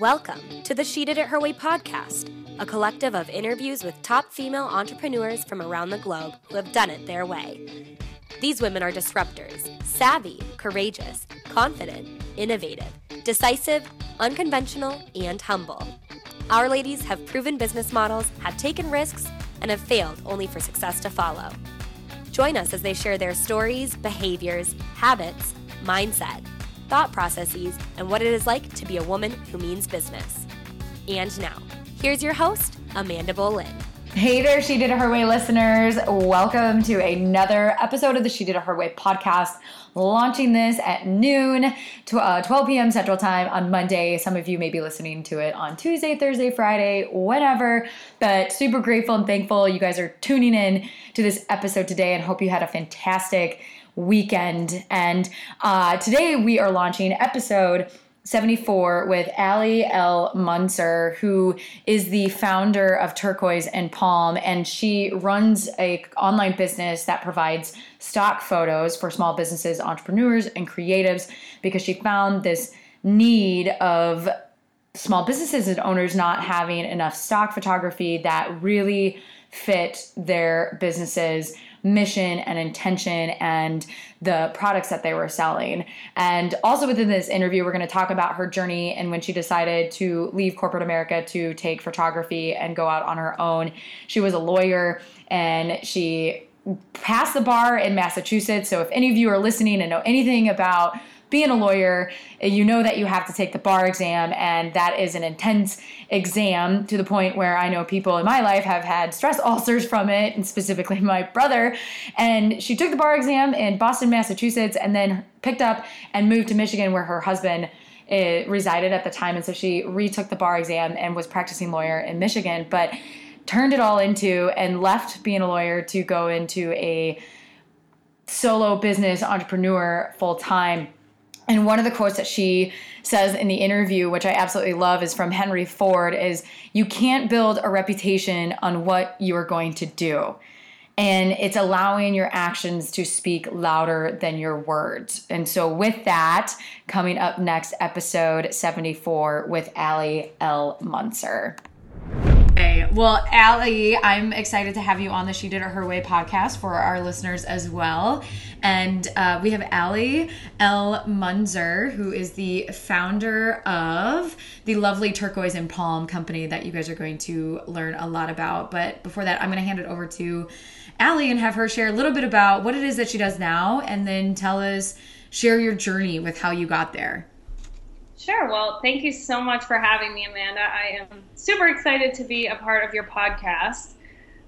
Welcome to the She Did It Her Way podcast, a collective of interviews with top female entrepreneurs from around the globe who have done it their way. These women are disruptors, savvy, courageous, confident, innovative, decisive, unconventional, and humble. Our ladies have proven business models, have taken risks, and have failed only for success to follow. Join us as they share their stories, behaviors, habits, mindset, thought processes, and what it is like to be a woman who means business. And now, here's your host, Amanda Boleyn. Hey there, She Did It Her Way listeners. Welcome to another episode of the She Did It Her Way podcast. Launching this at noon, to, uh, 12 p.m. Central Time on Monday. Some of you may be listening to it on Tuesday, Thursday, Friday, whatever. But super grateful and thankful you guys are tuning in to this episode today and hope you had a fantastic weekend. And uh, today we are launching episode 74 with Ali El Munzer, who is the founder of Turquoise and Palm, and she runs a online business that provides stock photos for small businesses, entrepreneurs, and creatives because she found this need of small businesses and owners not having enough stock photography that really fit their businesses mission and intention and the products that they were selling. And also within this interview, we're going to talk about her journey and when she decided to leave corporate America to take photography and go out on her own. She was a lawyer and she passed the bar in Massachusetts. So if any of you are listening and know anything about being a lawyer, you know that you have to take the bar exam, and that is an intense exam to the point where I know people in my life have had stress ulcers from it, and specifically my brother. And she took the bar exam in Boston, Massachusetts, and then picked up and moved to Michigan, where her husband eh, resided at the time. And so she retook the bar exam and was practicing lawyer in Michigan, but turned it all into and left being a lawyer to go into a solo business entrepreneur full time and one of the quotes that she says in the interview, which I absolutely love, is from Henry Ford is you can't build a reputation on what you are going to do. And it's allowing your actions to speak louder than your words. And so, with that, coming up next, episode 74 with Ali El Munzer. Okay. Well, Ali, I'm excited to have you on the She Did It Her Way podcast for our listeners as well. And uh, we have Ali El Munzer, who is the founder of the lovely Turquoise and Palm company that you guys are going to learn a lot about. But before that, I'm going to hand it over to Ali and have her share a little bit about what it is that she does now and then tell us, share your journey with how you got there. Sure. Well, thank you so much for having me, Amanda. I am super excited to be a part of your podcast.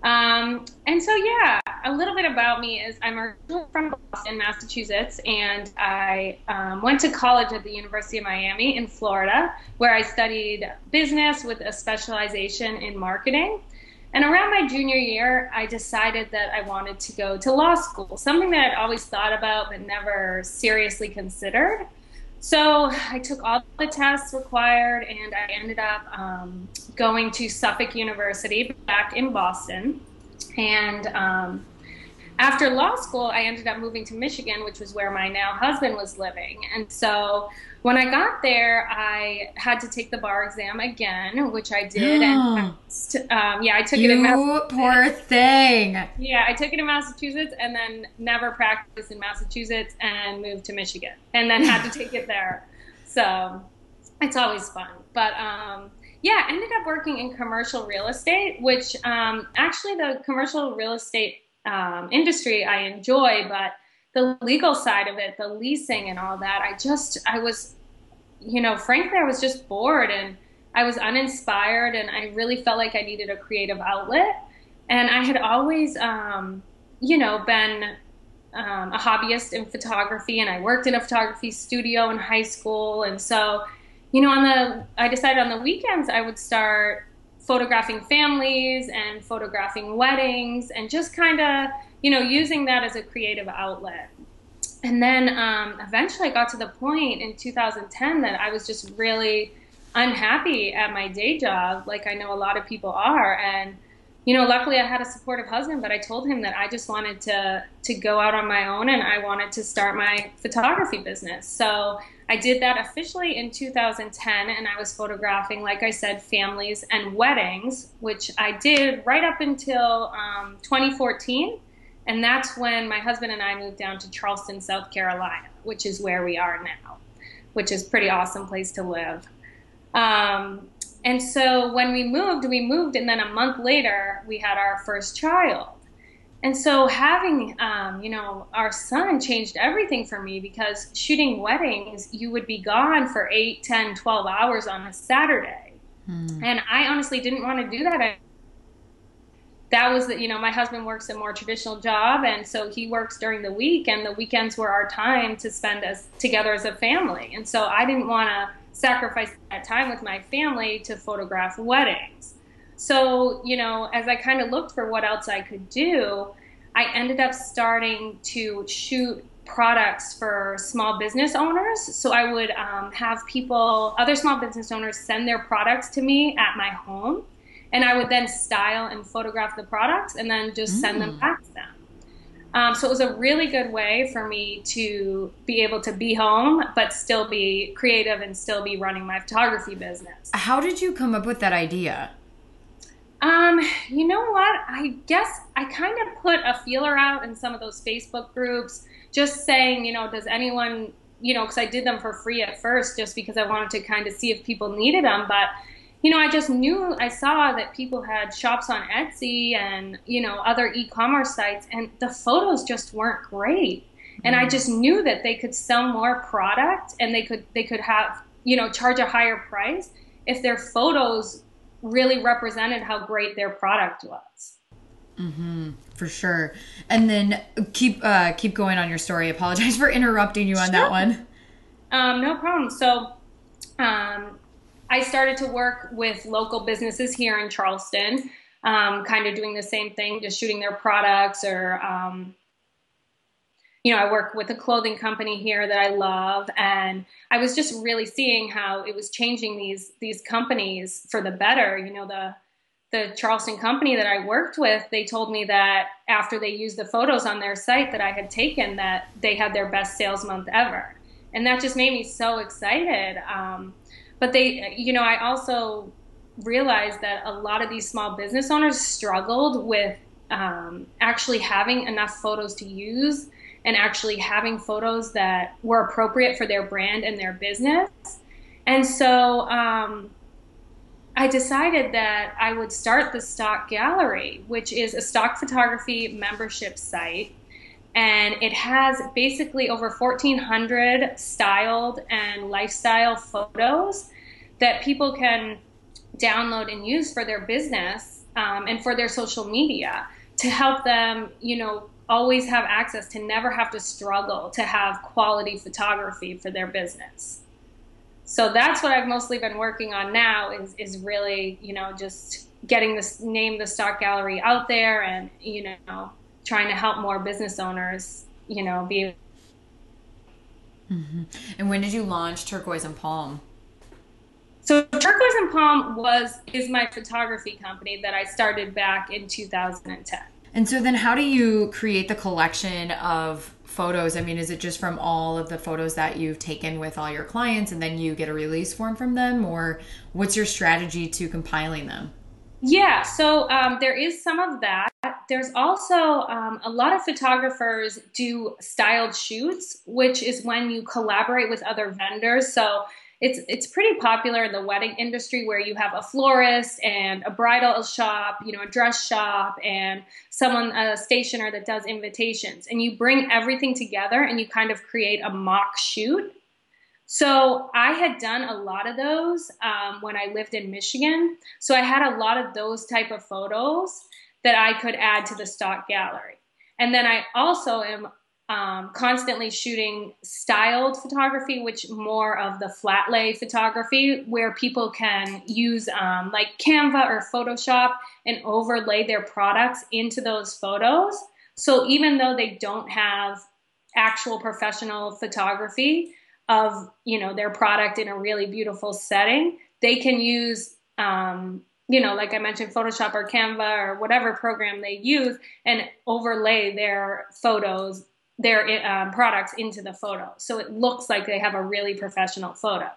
Um, and so, yeah, a little bit about me is I'm originally from Boston, Massachusetts, and I um, went to college at the University of Miami in Florida, where I studied business with a specialization in marketing. And around my junior year, I decided that I wanted to go to law school, something that I'd always thought about but never seriously considered. So I took all the tests required, and I ended up um, going to Suffolk University back in Boston. And um, after law school, I ended up moving to Michigan, which was where my now husband was living. And so when I got there, I had to take the bar exam again, which I did. and um, yeah, I took you it in Massachusetts. poor thing. Yeah, I took it in Massachusetts and then never practiced in Massachusetts and moved to Michigan and then had to take it there. So it's always fun. But um, yeah, I ended up working in commercial real estate, which um, actually the commercial real estate um, industry I enjoy, but the legal side of it, the leasing and all that, I just, I was, you know, frankly, I was just bored and I was uninspired and I really felt like I needed a creative outlet. And I had always, um, you know, been um, a hobbyist in photography and I worked in a photography studio in high school. And so, you know, on the, I decided on the weekends I would start photographing families and photographing weddings and just kind of you know using that as a creative outlet. And then um, eventually i got to the point in 2010 that i was just really unhappy at my day job like i know a lot of people are. And you know luckily i had a supportive husband but i told him that i just wanted to to go out on my own and i wanted to start my photography business. So I did that officially in 2010, and I was photographing, like I said, families and weddings, which I did right up until um, 2014. And that's when my husband and I moved down to Charleston, South Carolina, which is where we are now, which is pretty awesome place to live. Um, and so when we moved, we moved, and then a month later, we had our first child. And so having, um, you know, our son changed everything for me because shooting weddings, you would be gone for 8, 10, 12 hours on a Saturday. Hmm. And I honestly didn't want to do that. That was that, you know, my husband works a more traditional job. And so he works during the week, and the weekends were our time to spend as together as a family. And so I didn't want to sacrifice that time with my family to photograph weddings. So, you know, as I kind of looked for what else I could do, I ended up starting to shoot products for small business owners. So I would um, have people, other small business owners, send their products to me at my home. And I would then style and photograph the products and then just send them mm. back to them. Um, so it was a really good way for me to be able to be home, but still be creative and still be running my photography business. How did you come up with that idea? Um, you know what? I guess I kind of put a feeler out in some of those Facebook groups, just saying, you know, does anyone, you know, because I did them for free at first, just because I wanted to kind of see if people needed them. But, you know, I just knew I saw that people had shops on Etsy and, you know, other e commerce sites, and the photos just weren't great. And I mm. just knew that they could sell more product and they could they could have, you know, charge a higher price if their photos really represented how great their product was. Mm-hmm, for sure. And then keep uh, keep going on your story. Apologize for interrupting you on sure. that one. Um, no problem. So, um, I started to work with local businesses here in Charleston, um, kind of doing the same thing, just shooting their products or um, you know, I work with a clothing company here that I love, and I was just really seeing how it was changing these these companies for the better. You know, the the Charleston company that I worked with, they told me that after they used the photos on their site that I had taken, that they had their best sales month ever, and that just made me so excited. Um, but they, you know, I also realized that a lot of these small business owners struggled with um, actually having enough photos to use and actually having photos that were appropriate for their brand and their business. And so um, I decided that I would start the Stock Gallery, which is a stock photography membership site. And it has basically over 1,400 styled and lifestyle photos that people can download and use for their business um, and for their social media to help them, you know, always have access to never have to struggle to have quality photography for their business. So that's what I've mostly been working on now is is really, you know, just getting this name the stock gallery out there and, you know, trying to help more business owners, you know, be mm-hmm. And when did you launch Turquoise and Palm? So Turquoise and Palm was is my photography company that I started back in 2010. And so then how do you create the collection of photos? I mean, is it just from all of the photos that you've taken with all your clients and then you get a release form from them? Or what's your strategy to compiling them? Yeah, so um, there is some of that. There's also um, a lot of photographers do styled shoots, which is when you collaborate with other vendors. So it's it's pretty popular in the wedding industry where you have a florist and a bridal shop, you know, a dress shop and someone a stationer that does invitations and you bring everything together and you kind of create a mock shoot. So I had done a lot of those um, when I lived in Michigan. So I had a lot of those type of photos that I could add to the stock gallery. And then I also am um, constantly shooting styled photography, which more of the flat lay photography, where people can use um, like Canva or Photoshop and overlay their products into those photos. So even though they don't have actual professional photography of you know their product in a really beautiful setting, they can use um, you know, like I mentioned, Photoshop or Canva or whatever program they use and overlay their photos their um, products into the photo. So it looks like they have a really professional photo.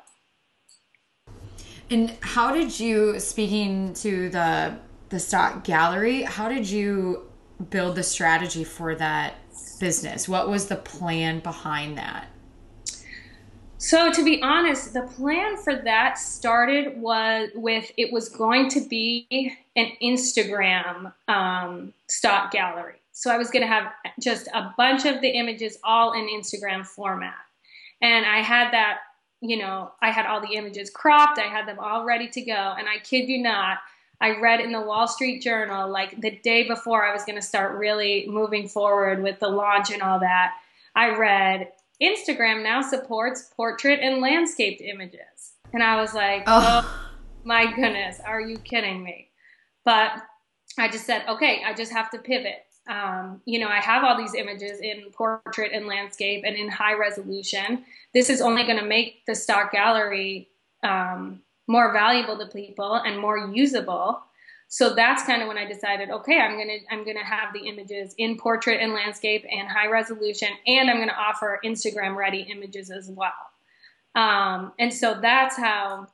And how did you, speaking to the the stock gallery, how did you build the strategy for that business? What was the plan behind that? So to be honest, the plan for that started was with it was going to be an Instagram um, stock gallery. So I was going to have just a bunch of the images all in Instagram format, and I had that. You know, I had all the images cropped. I had them all ready to go, and I kid you not, I read in the Wall Street Journal like the day before I was going to start really moving forward with the launch and all that. I read Instagram now supports portrait and landscaped images. And I was like, oh, oh my goodness, are you kidding me? But I just said, okay, I just have to pivot. Um, you know, I have all these images in portrait and landscape and in high resolution. This is only going to make the stock gallery um, more valuable to people and more usable. So that's kind of when I decided, okay, I'm gonna I'm gonna have the images in portrait and landscape and high resolution, and I'm gonna offer Instagram ready images as well. Um, and so that's how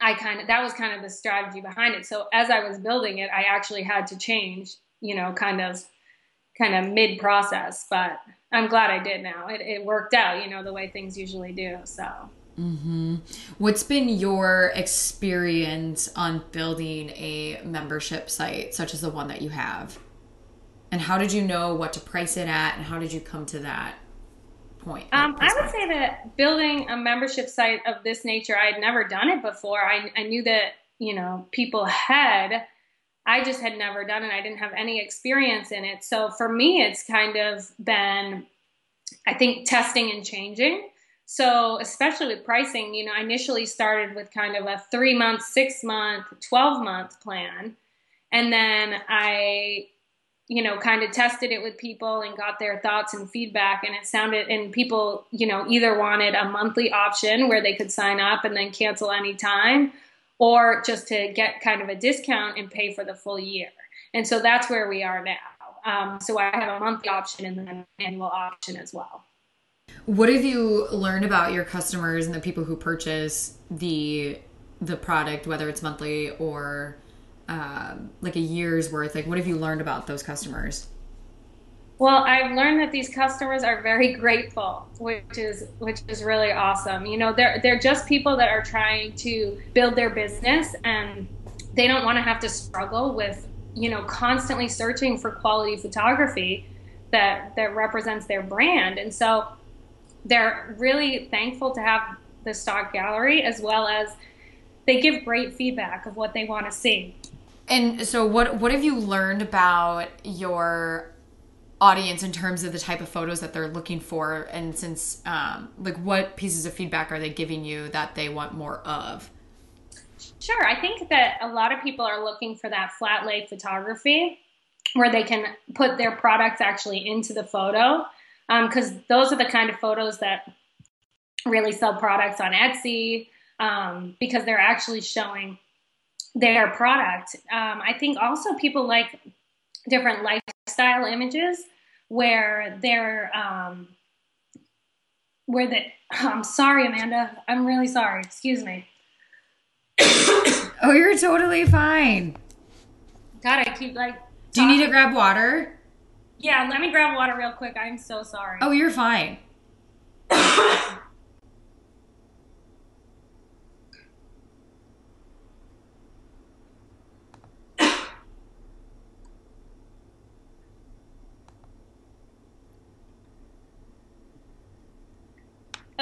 I kind of that was kind of the strategy behind it. So as I was building it, I actually had to change, you know, kind of kind of mid process, but I'm glad I did now. It, it worked out, you know, the way things usually do. So Mm-hmm. What's been your experience on building a membership site such as the one that you have? And how did you know what to price it at, and how did you come to that point? Um, I would say that building a membership site of this nature, I had never done it before. I, I knew that you know people had. I just had never done it. I didn't have any experience in it. So for me, it's kind of been, I think, testing and changing. So, especially with pricing, you know, I initially started with kind of a three month, six month, 12 month plan. And then I, you know, kind of tested it with people and got their thoughts and feedback. And it sounded, and people, you know, either wanted a monthly option where they could sign up and then cancel anytime, or just to get kind of a discount and pay for the full year. And so that's where we are now. Um, so I have a monthly option and then an annual option as well. What have you learned about your customers and the people who purchase the the product, whether it's monthly or uh, like a year's worth? Like, what have you learned about those customers? Well, I've learned that these customers are very grateful, which is which is really awesome. You know, they're they're just people that are trying to build their business and they don't want to have to struggle with, you know, constantly searching for quality photography that that represents their brand. And so they're really thankful to have the stock gallery as well as they give great feedback of what they want to see. And so what what have you learned about your audience in terms of the type of photos that they're looking for and since um, like what pieces of feedback are they giving you that they want more of? Sure, I think that a lot of people are looking for that flat lay photography where they can put their products actually into the photo because um, those are the kind of photos that really sell products on Etsy um, because they're actually showing their product. Um, I think also people like different lifestyle images where they're um, where the I'm sorry, Amanda. I'm really sorry. Excuse me. oh, you're totally fine. God, I keep like. Do you need to grab water? Yeah, let me grab water real quick. I'm so sorry. Oh, you're fine.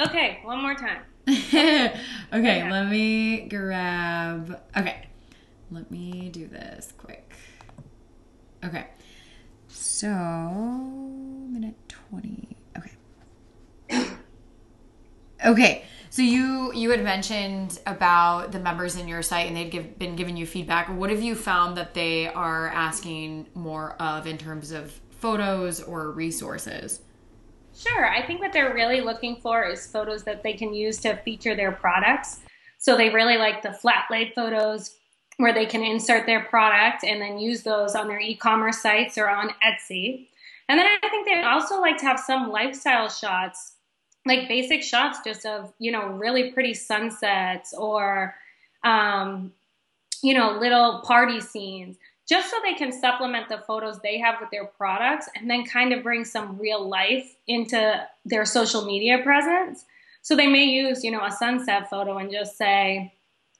okay, one more time. okay, okay, let me grab. Okay, let me do this quick. Okay. So, minute 20. Okay. okay. So you you had mentioned about the members in your site and they'd give, been giving you feedback. What have you found that they are asking more of in terms of photos or resources? Sure. I think what they're really looking for is photos that they can use to feature their products. So they really like the flat laid photos, where they can insert their product and then use those on their e-commerce sites or on Etsy. And then I think they also like to have some lifestyle shots, like basic shots just of, you know, really pretty sunsets or, um, you know, little party scenes, just so they can supplement the photos they have with their products and then kind of bring some real life into their social media presence. So they may use, you know, a sunset photo and just say,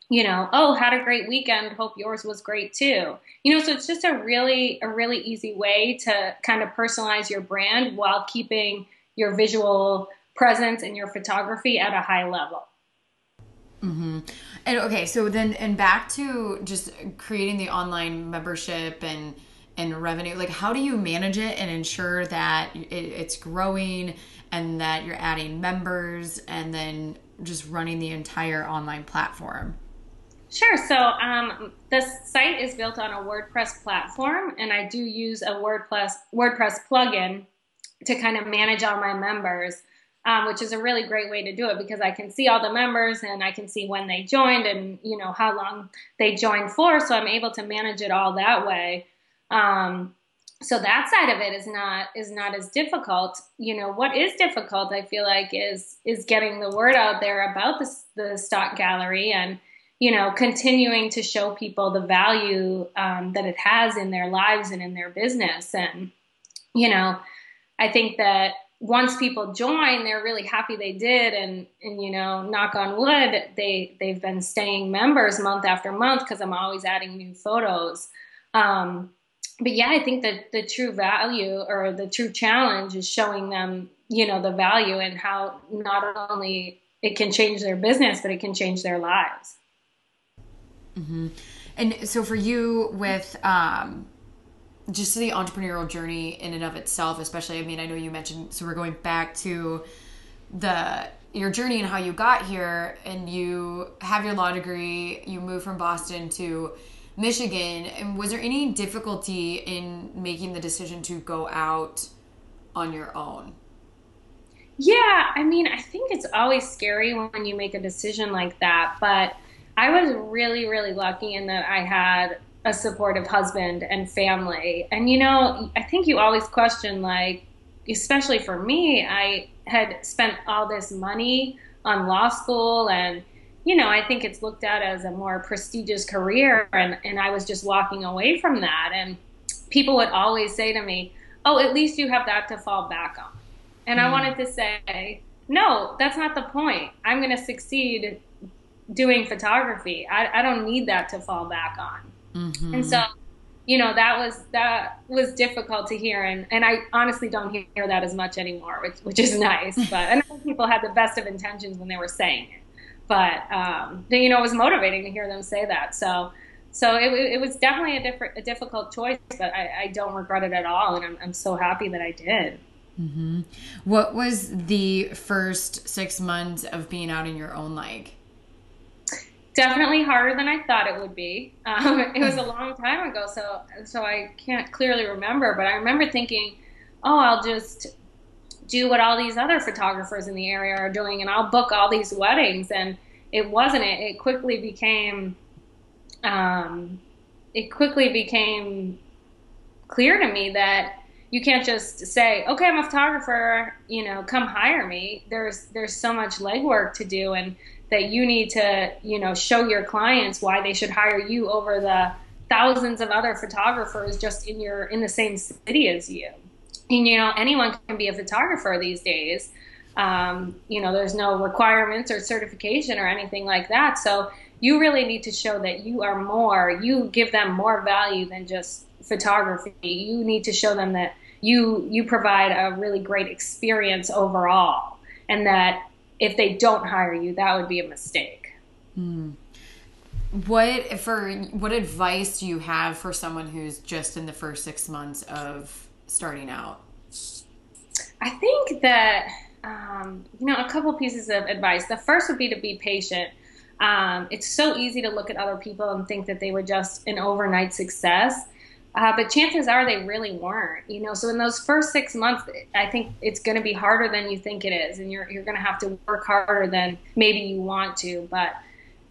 you know, oh, had a great weekend. Hope yours was great too. You know, so it's just a really a really easy way to kind of personalize your brand while keeping your visual presence and your photography at a high level. Mm-hmm. And okay, so then and back to just creating the online membership and and revenue. Like, how do you manage it and ensure that it, it's growing and that you're adding members and then just running the entire online platform? Sure. So um, the site is built on a WordPress platform, and I do use a WordPress WordPress plugin to kind of manage all my members, um, which is a really great way to do it because I can see all the members and I can see when they joined and you know how long they joined for. So I'm able to manage it all that way. Um, so that side of it is not is not as difficult. You know what is difficult, I feel like, is is getting the word out there about the the stock gallery and you know, continuing to show people the value um, that it has in their lives and in their business. And, you know, I think that once people join, they're really happy they did. And, and you know, knock on wood, they, they've been staying members month after month because I'm always adding new photos. Um, but yeah, I think that the true value or the true challenge is showing them, you know, the value and how not only it can change their business, but it can change their lives. Mm-hmm. And so for you, with um, just the entrepreneurial journey in and of itself, especially, I mean, I know you mentioned, so we're going back to the your journey and how you got here, and you have your law degree, you moved from Boston to Michigan, and was there any difficulty in making the decision to go out on your own? Yeah, I mean, I think it's always scary when you make a decision like that, but I was really, really lucky in that I had a supportive husband and family. And, you know, I think you always question, like, especially for me, I had spent all this money on law school and, you know, I think it's looked at as a more prestigious career. And, and I was just walking away from that. And people would always say to me, oh, at least you have that to fall back on. And mm. I wanted to say, no, that's not the point. I'm going to succeed doing photography. I, I don't need that to fall back on. Mm-hmm. And so, you know, that was that was difficult to hear, and and I honestly don't hear that as much anymore, which which is nice. But I know people had the best of intentions when they were saying it, but um, you know, it was motivating to hear them say that. So. So it, it was definitely a different, a difficult choice, but I, I don't regret it at all, and I'm, I'm so happy that I did. Mm-hmm. What was the first six months of being out in your own like? Definitely harder than I thought it would be. Um, it was a long time ago, so so I can't clearly remember, but I remember thinking, oh, I'll just do what all these other photographers in the area are doing, and I'll book all these weddings. And it wasn't. It, it quickly became, um, it quickly became clear to me that you can't just say, okay, I'm a photographer, you know, come hire me. There's there's so much legwork to do, and that you need to, you know, show your clients why they should hire you over the thousands of other photographers just in your in the same city as you. And you know, anyone can be a photographer these days. Um, you know, there's no requirements or certification or anything like that. So you really need to show that you are more. You give them more value than just photography. You need to show them that you you provide a really great experience overall, and that if they don't hire you, that would be a mistake. Hmm. What for? What advice do you have for someone who's just in the first six months of starting out? I think that um, you know a couple pieces of advice. The first would be to be patient. Um, it's so easy to look at other people and think that they were just an overnight success. Uh, but chances are they really weren't, you know. So in those first six months, I think it's going to be harder than you think it is, and you're you're going to have to work harder than maybe you want to. But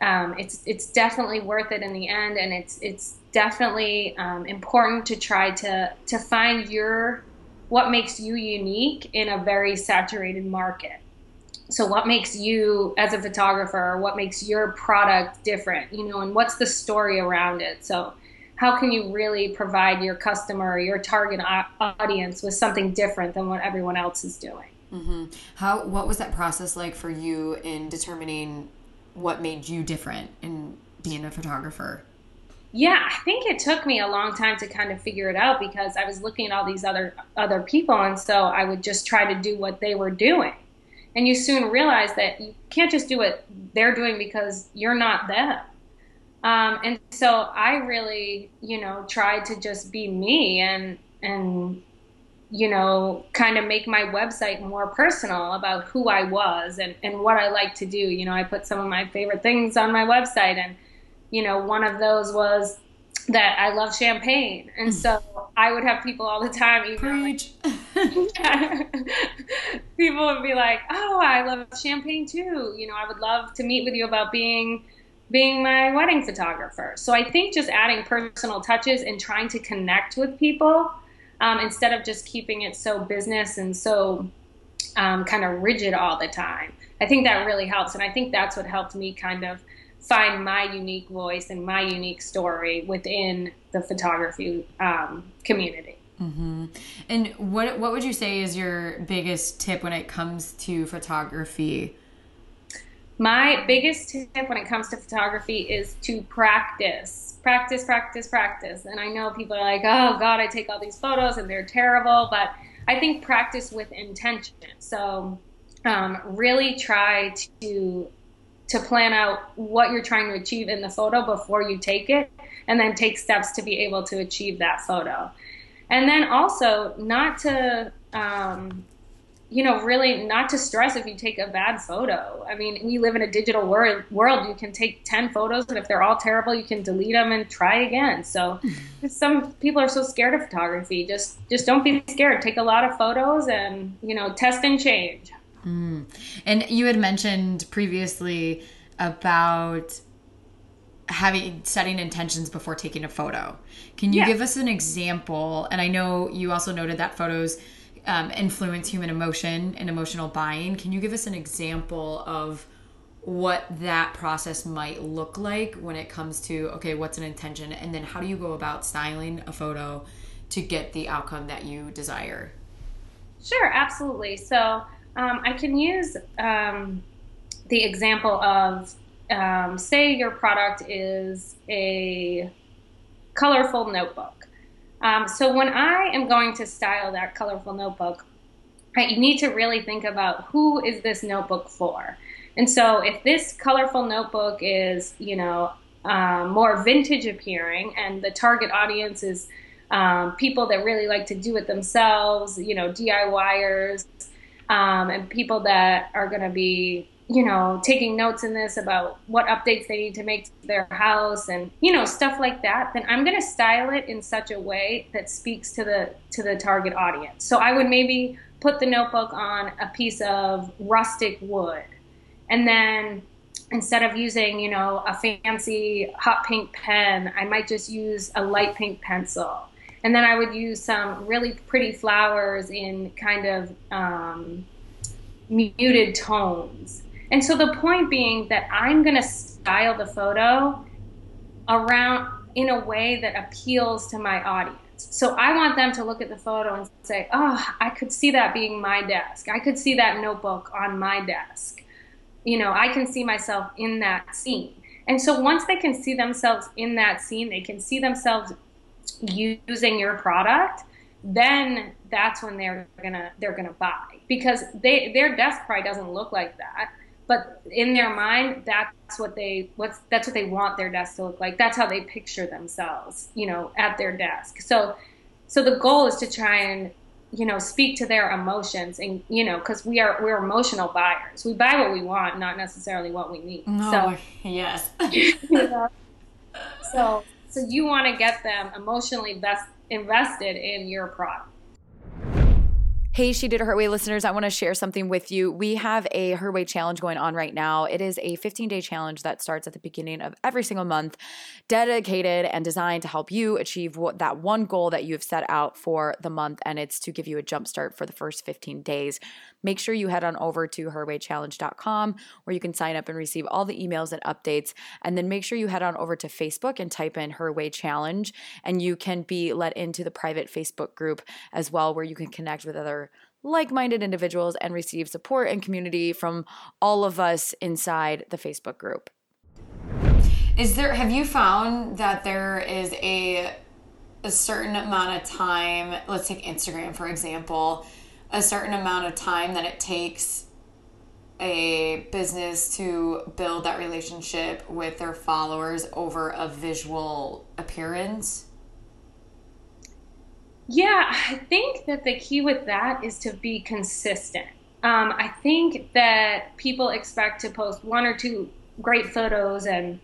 um, it's it's definitely worth it in the end, and it's it's definitely um, important to try to to find your what makes you unique in a very saturated market. So, what makes you as a photographer, what makes your product different, you know, and what's the story around it? So, how can you really provide your customer, your target audience, with something different than what everyone else is doing? Mm-hmm. How? What was that process like for you in determining what made you different in being a photographer? Yeah, I think it took me a long time to kind of figure it out because I was looking at all these other other people, and so I would just try to do what they were doing. And you soon realize that you can't just do what they're doing because you're not them. Um, and so I really, you know, tried to just be me and and you know, kind of make my website more personal about who I was and, and what I like to do. You know, I put some of my favorite things on my website, and, you know, one of those was that I love champagne. And so I would have people all the time. People would be like, oh, I love champagne too. You know, I would love to meet with you about being being my wedding photographer. So I think just adding personal touches and trying to connect with people um, instead of just keeping it so business and so um, kind of rigid all the time. I think that really helps. And I think that's what helped me kind of find my unique voice and my unique story within the photography um, community. Mm-hmm. And what what would you say is your biggest tip when it comes to photography? My biggest tip when it comes to photography is to practice practice, practice, practice. And I know people are like, oh God, I take all these photos and they're terrible, but I think practice with intention. So um, really try to to plan out what you're trying to achieve in the photo before you take it, and then take steps to be able to achieve that photo. And then also not to um, you know, really not to stress if you take a bad photo. I mean, we live in a digital world. World, you can take ten photos, and if they're all terrible, you can delete them and try again. So, some people are so scared of photography. Just, just don't be scared. Take a lot of photos, and you know, test and change. Mm. And you had mentioned previously about having setting intentions before taking a photo. Can you give us an example? And I know you also noted that photos um, influence human emotion and emotional buying. Can you give us an example of what that process might look like when it comes to okay, what's an intention, and then how do you go about styling a photo to get the outcome that you desire? Sure, absolutely. So um, I can use um, the example of um, say your product is a colorful notebook. Um, so when I am going to style that colorful notebook, right, you need to really think about who is this notebook for. And so if this colorful notebook is, you know, um, more vintage appearing and the target audience is um, people that really like to do it themselves, you know, DIYers, um, and people that are going to be you know, taking notes in this about what updates they need to make to their house and you know stuff like that, then I'm going to style it in such a way that speaks to the to the target audience. So I would maybe put the notebook on a piece of rustic wood, and then instead of using you know a fancy hot pink pen, I might just use a light pink pencil. And then I would use some really pretty flowers in kind of um, muted tones and so the point being that I'm going to style the photo around in a way that appeals to my audience. So I want them to look at the photo and say, "Oh, I could see that being my desk. I could see that notebook on my desk. You know, I can see myself in that scene." And so once they can see themselves in that scene, they can see themselves using your product, then that's when they're gonna they're gonna buy because they their desk probably doesn't look like that but in their mind that's what they what's that's what they want their desk to look like. That's how they picture themselves you know at their desk. So so the goal is to try and you know speak to their emotions and you know because we are we're emotional buyers. We buy what we want not necessarily what we need. No, so yes. You know, so so you want to get them emotionally best invested in your product Hey, She Did Her Way listeners, I want to share something with you. We have a Her Way challenge going on right now. It is a 15 day challenge that starts at the beginning of every single month, dedicated and designed to help you achieve what, that one goal that you have set out for the month. And it's to give you a jump start for the first 15 days. Make sure you head on over to herwaychallenge.com where you can sign up and receive all the emails and updates. And then make sure you head on over to Facebook and type in Her Way Challenge, and you can be let into the private Facebook group as well, where you can connect with other like minded individuals and receive support and community from all of us inside the Facebook group. Is there, have you found that there is a, a certain amount of time, let's take Instagram for example, a certain amount of time that it takes a business to build that relationship with their followers over a visual appearance? Yeah, I think that the key with that is to be consistent. Um, I think that people expect to post one or two great photos and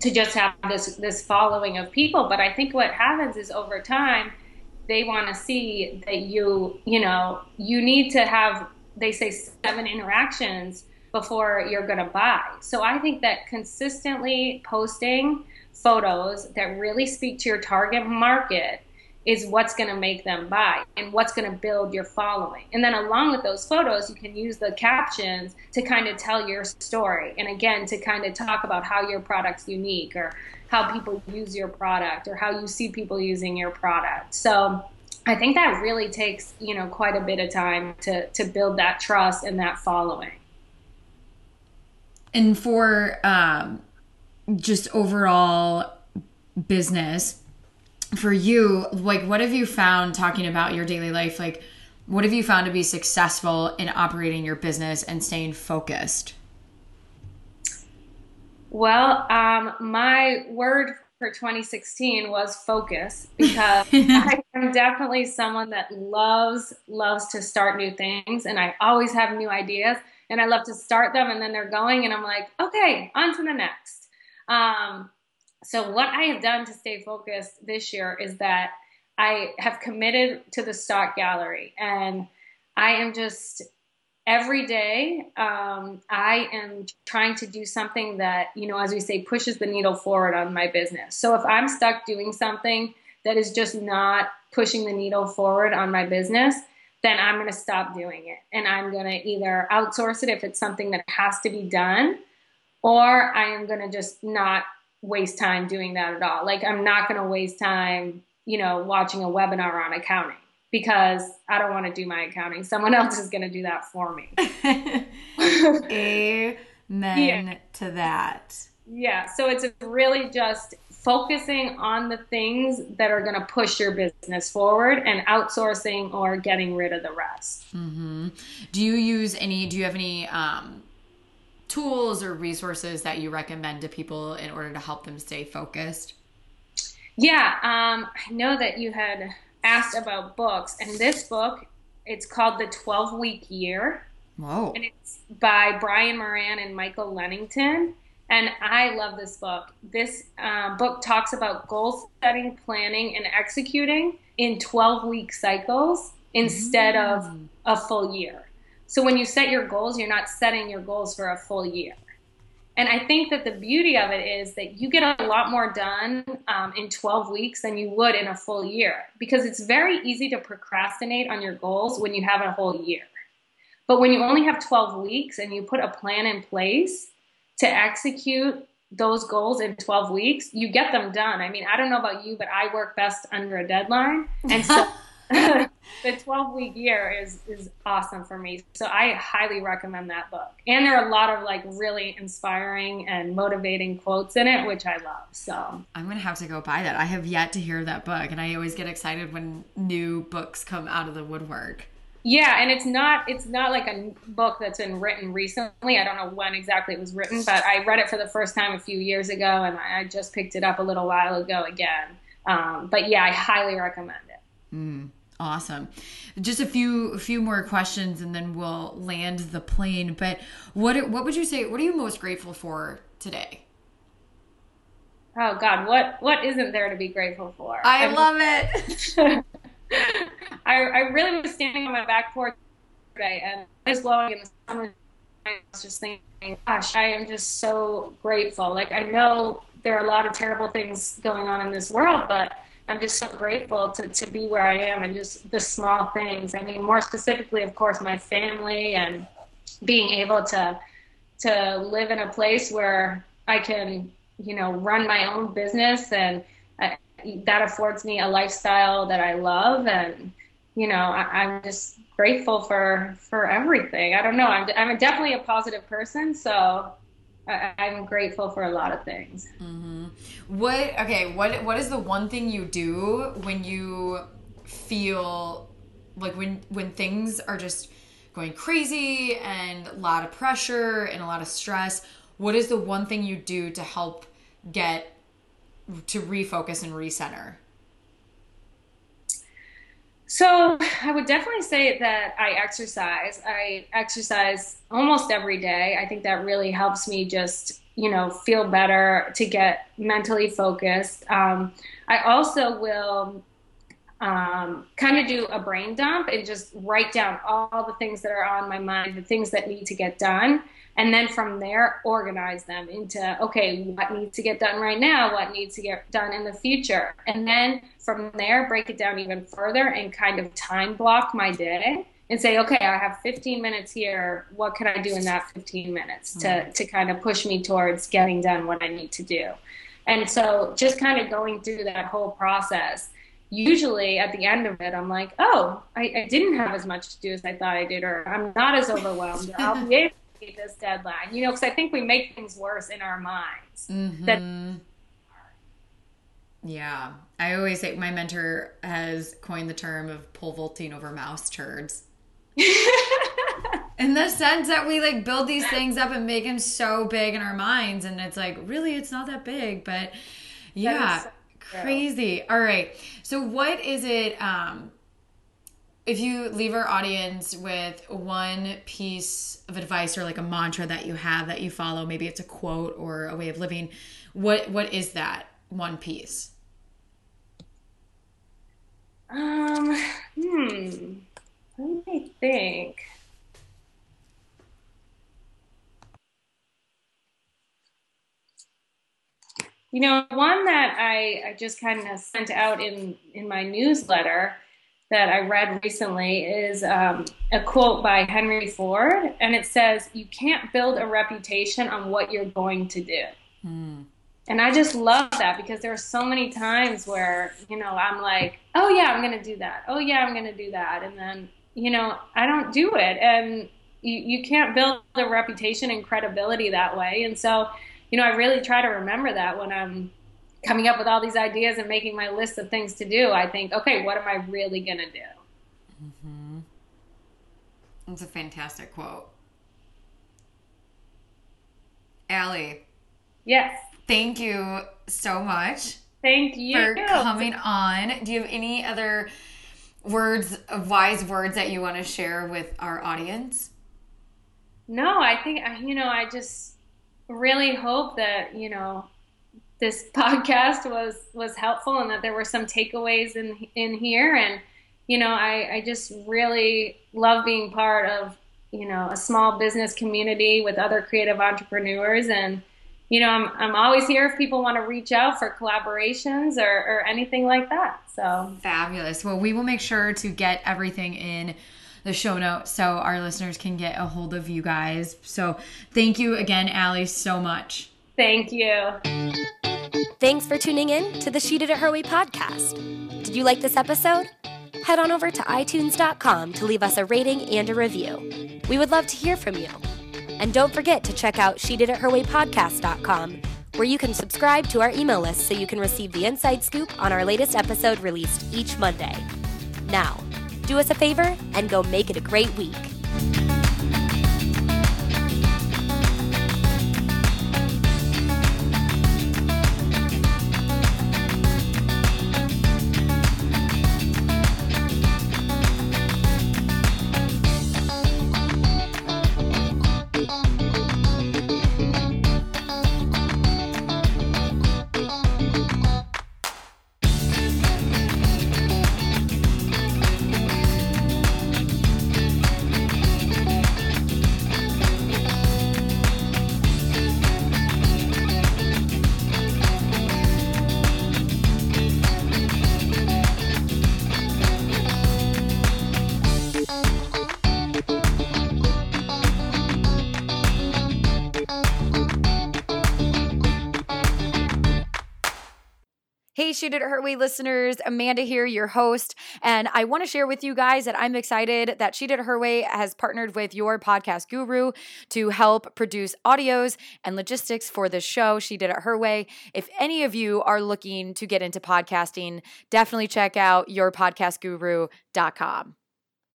to just have this this following of people, but I think what happens is over time they want to see that you you know you need to have they say seven interactions before you're going to buy. So I think that consistently posting photos that really speak to your target market is what's going to make them buy and what's going to build your following. And then along with those photos, you can use the captions to kind of tell your story. And again, to kind of talk about how your product's unique or how people use your product or how you see people using your product. So I think that really takes, you know, quite a bit of time to to build that trust and that following. And for um just overall business, for you, like what have you found talking about your daily life? Like what have you found to be successful in operating your business and staying focused? Well, um, my word for 2016 was focus because I am definitely someone that loves loves to start new things and I always have new ideas and I love to start them and then they're going and I'm like, okay, on to the next. Um, so what I have done to stay focused this year is that I have committed to the stock gallery and I am just every day um, I am trying to do something that, you know, as we say, pushes the needle forward on my business. So if I'm stuck doing something that is just not pushing the needle forward on my business, then I'm going to stop doing it. And I'm going to either outsource it if it's something that has to be done, or I am going to just not waste time doing that at all. Like I'm not going to waste time, you know, watching a webinar on accounting because I don't want to do my accounting. Someone else is going to do that for me. Amen yeah. to that. Yeah. So it's really just focusing on the things that are going to push your business forward and outsourcing or getting rid of the rest. Mm-hmm. Do you use any, do you have any, um, tools or resources that you recommend to people in order to help them stay focused? Yeah, um, I know that you had asked about books, and this book, it's called The 12 Week Year. Whoa. And it's by Brian Moran and Michael Lennington. And I love this book. This uh, book talks about goal setting, planning, and executing in 12 week cycles instead mm. of a full year. So when you set your goals, you're not setting your goals for a full year. And I think that the beauty of it is that you get a lot more done um, in 12 weeks than you would in a full year because it's very easy to procrastinate on your goals when you have a whole year. But when you only have 12 weeks and you put a plan in place to execute those goals in 12 weeks, you get them done. I mean, I don't know about you, but I work best under a deadline. And so the 12 week year is is awesome for me. So I highly recommend that book. And there are a lot of like really inspiring and motivating quotes in it, which I love. So I'm gonna have to go buy that. I have yet to hear that book, and I always get excited when new books come out of the woodwork. Yeah, and it's not it's not like a book that's been written recently. I don't know when exactly it was written, but I read it for the first time a few years ago, and I just picked it up a little while ago again. Um, but yeah, I highly recommend it. Mm. Awesome. Just a few a few more questions and then we'll land the plane. But what what would you say what are you most grateful for today? Oh god, what what isn't there to be grateful for? I, I love it. I, I really was standing on my back porch today and it was blowing in the sun. I was just thinking, gosh, I am just so grateful. Like I know there are a lot of terrible things going on in this world, but I'm just so grateful to, to be where I am and just the small things. I mean, more specifically, of course, my family and being able to to live in a place where I can, you know, run my own business and I, that affords me a lifestyle that I love and you know I, am just grateful for for everything. I don't know. I'm I'm definitely a positive person, so I, am grateful for a lot of things. Mm-hmm. What okay? What what is the one thing you do when you feel like when when things are just going crazy and a lot of pressure and a lot of stress? What is the one thing you do to help get to refocus and recenter? So I would definitely say that I exercise. I exercise almost every day. I think that really helps me just, you know, feel better to get mentally focused. Um, I also will um, kind of do a brain dump and just write down all the things that are on my mind, the things that need to get done and then from there organize them into okay what needs to get done right now what needs to get done in the future and then from there break it down even further and kind of time block my day and say okay i have 15 minutes here what can i do in that 15 minutes to, mm-hmm. to kind of push me towards getting done what i need to do and so just kind of going through that whole process usually at the end of it, I'm like, oh, I, I, didn't have as much to do as I thought I did, or I'm not as overwhelmed. I'll be able this deadline, you know, because I think we make things worse in our minds. Mm-hmm. That yeah, I always say my mentor has coined the term of pole vaulting over mouse turds. in the sense that we like build these things up and make them so big in our minds, and it's like really, it's not that big, but yeah, so crazy. All right, so what is it? Um, if you leave our audience with one piece of advice or like a mantra that you have that you follow, maybe it's a quote or a way of living, what what is that one piece? Um, hmm. Let me think. You know, one that I, I just kind of sent out in, in my newsletter that I read recently is um, a quote by Henry Ford, and it says, You can't build a reputation on what you're going to do. Mm. And I just love that because there are so many times where, you know, I'm like, oh, yeah, I'm going to do that. Oh, yeah, I'm going to do that. And then, you know, I don't do it. And you, you can't build a reputation and credibility that way. And so, you know, I really try to remember that when I'm coming up with all these ideas and making my list of things to do, I think, okay, what am I really going to do? Mm-hmm. That's a fantastic quote. Ali. Yes. Thank you so much. Thank you for coming on. Do you have any other words, wise words that you want to share with our audience? No, I think you know. I just really hope that you know this podcast was was helpful and that there were some takeaways in in here. And you know I, I just really love being part of you know a small business community with other creative entrepreneurs. And you know I'm, I'm always here if people want to reach out for collaborations or, or anything like that. So fabulous. Well we will make sure to get everything in the show notes so our listeners can get a hold of you guys. So thank you again Ali so much. Thank you Thanks for tuning in to the She Did It Her Way podcast. Did you like this episode? Head on over to iTunes.com to leave us a rating and a review. We would love to hear from you. And don't forget to check out She Did It Her Way podcast.com, where you can subscribe to our email list so you can receive the inside scoop on our latest episode released each Monday. Now, do us a favor and go make it a great week. Did It Her Way listeners, Amanda here, your host. And I want to share with you guys that I'm excited that She Did Her Way has partnered with your podcast guru to help produce audios and logistics for this show, She Did It Her Way. If any of you are looking to get into podcasting, definitely check out yourpodcastguru.com.